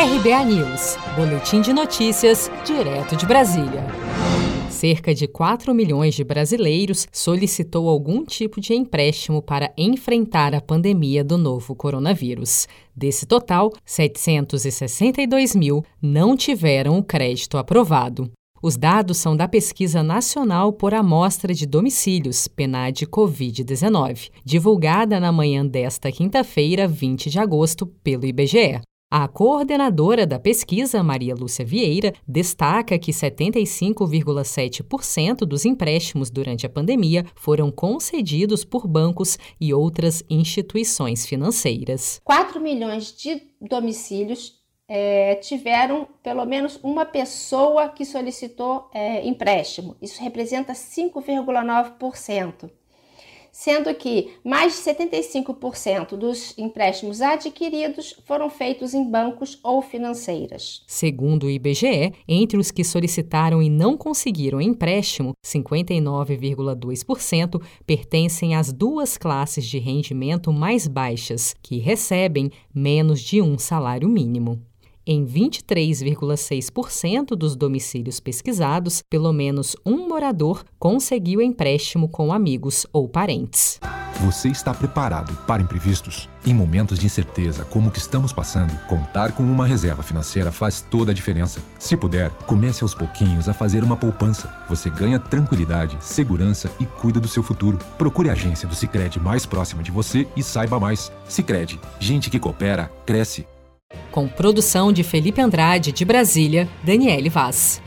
RBA News, Boletim de Notícias, direto de Brasília. Cerca de 4 milhões de brasileiros solicitou algum tipo de empréstimo para enfrentar a pandemia do novo coronavírus. Desse total, 762 mil não tiveram o crédito aprovado. Os dados são da Pesquisa Nacional por Amostra de Domicílios, PNAD Covid-19, divulgada na manhã desta quinta-feira, 20 de agosto, pelo IBGE. A coordenadora da pesquisa, Maria Lúcia Vieira, destaca que 75,7% dos empréstimos durante a pandemia foram concedidos por bancos e outras instituições financeiras. 4 milhões de domicílios é, tiveram pelo menos uma pessoa que solicitou é, empréstimo. Isso representa 5,9% sendo que mais de 75% dos empréstimos adquiridos foram feitos em bancos ou financeiras. Segundo o IBGE, entre os que solicitaram e não conseguiram empréstimo, 59,2% pertencem às duas classes de rendimento mais baixas, que recebem menos de um salário mínimo. Em 23,6% dos domicílios pesquisados, pelo menos um morador conseguiu empréstimo com amigos ou parentes. Você está preparado para imprevistos? Em momentos de incerteza como o que estamos passando, contar com uma reserva financeira faz toda a diferença. Se puder, comece aos pouquinhos a fazer uma poupança. Você ganha tranquilidade, segurança e cuida do seu futuro. Procure a agência do Sicredi mais próxima de você e saiba mais. Sicredi, gente que coopera cresce. Com produção de Felipe Andrade de Brasília, Daniele Vaz.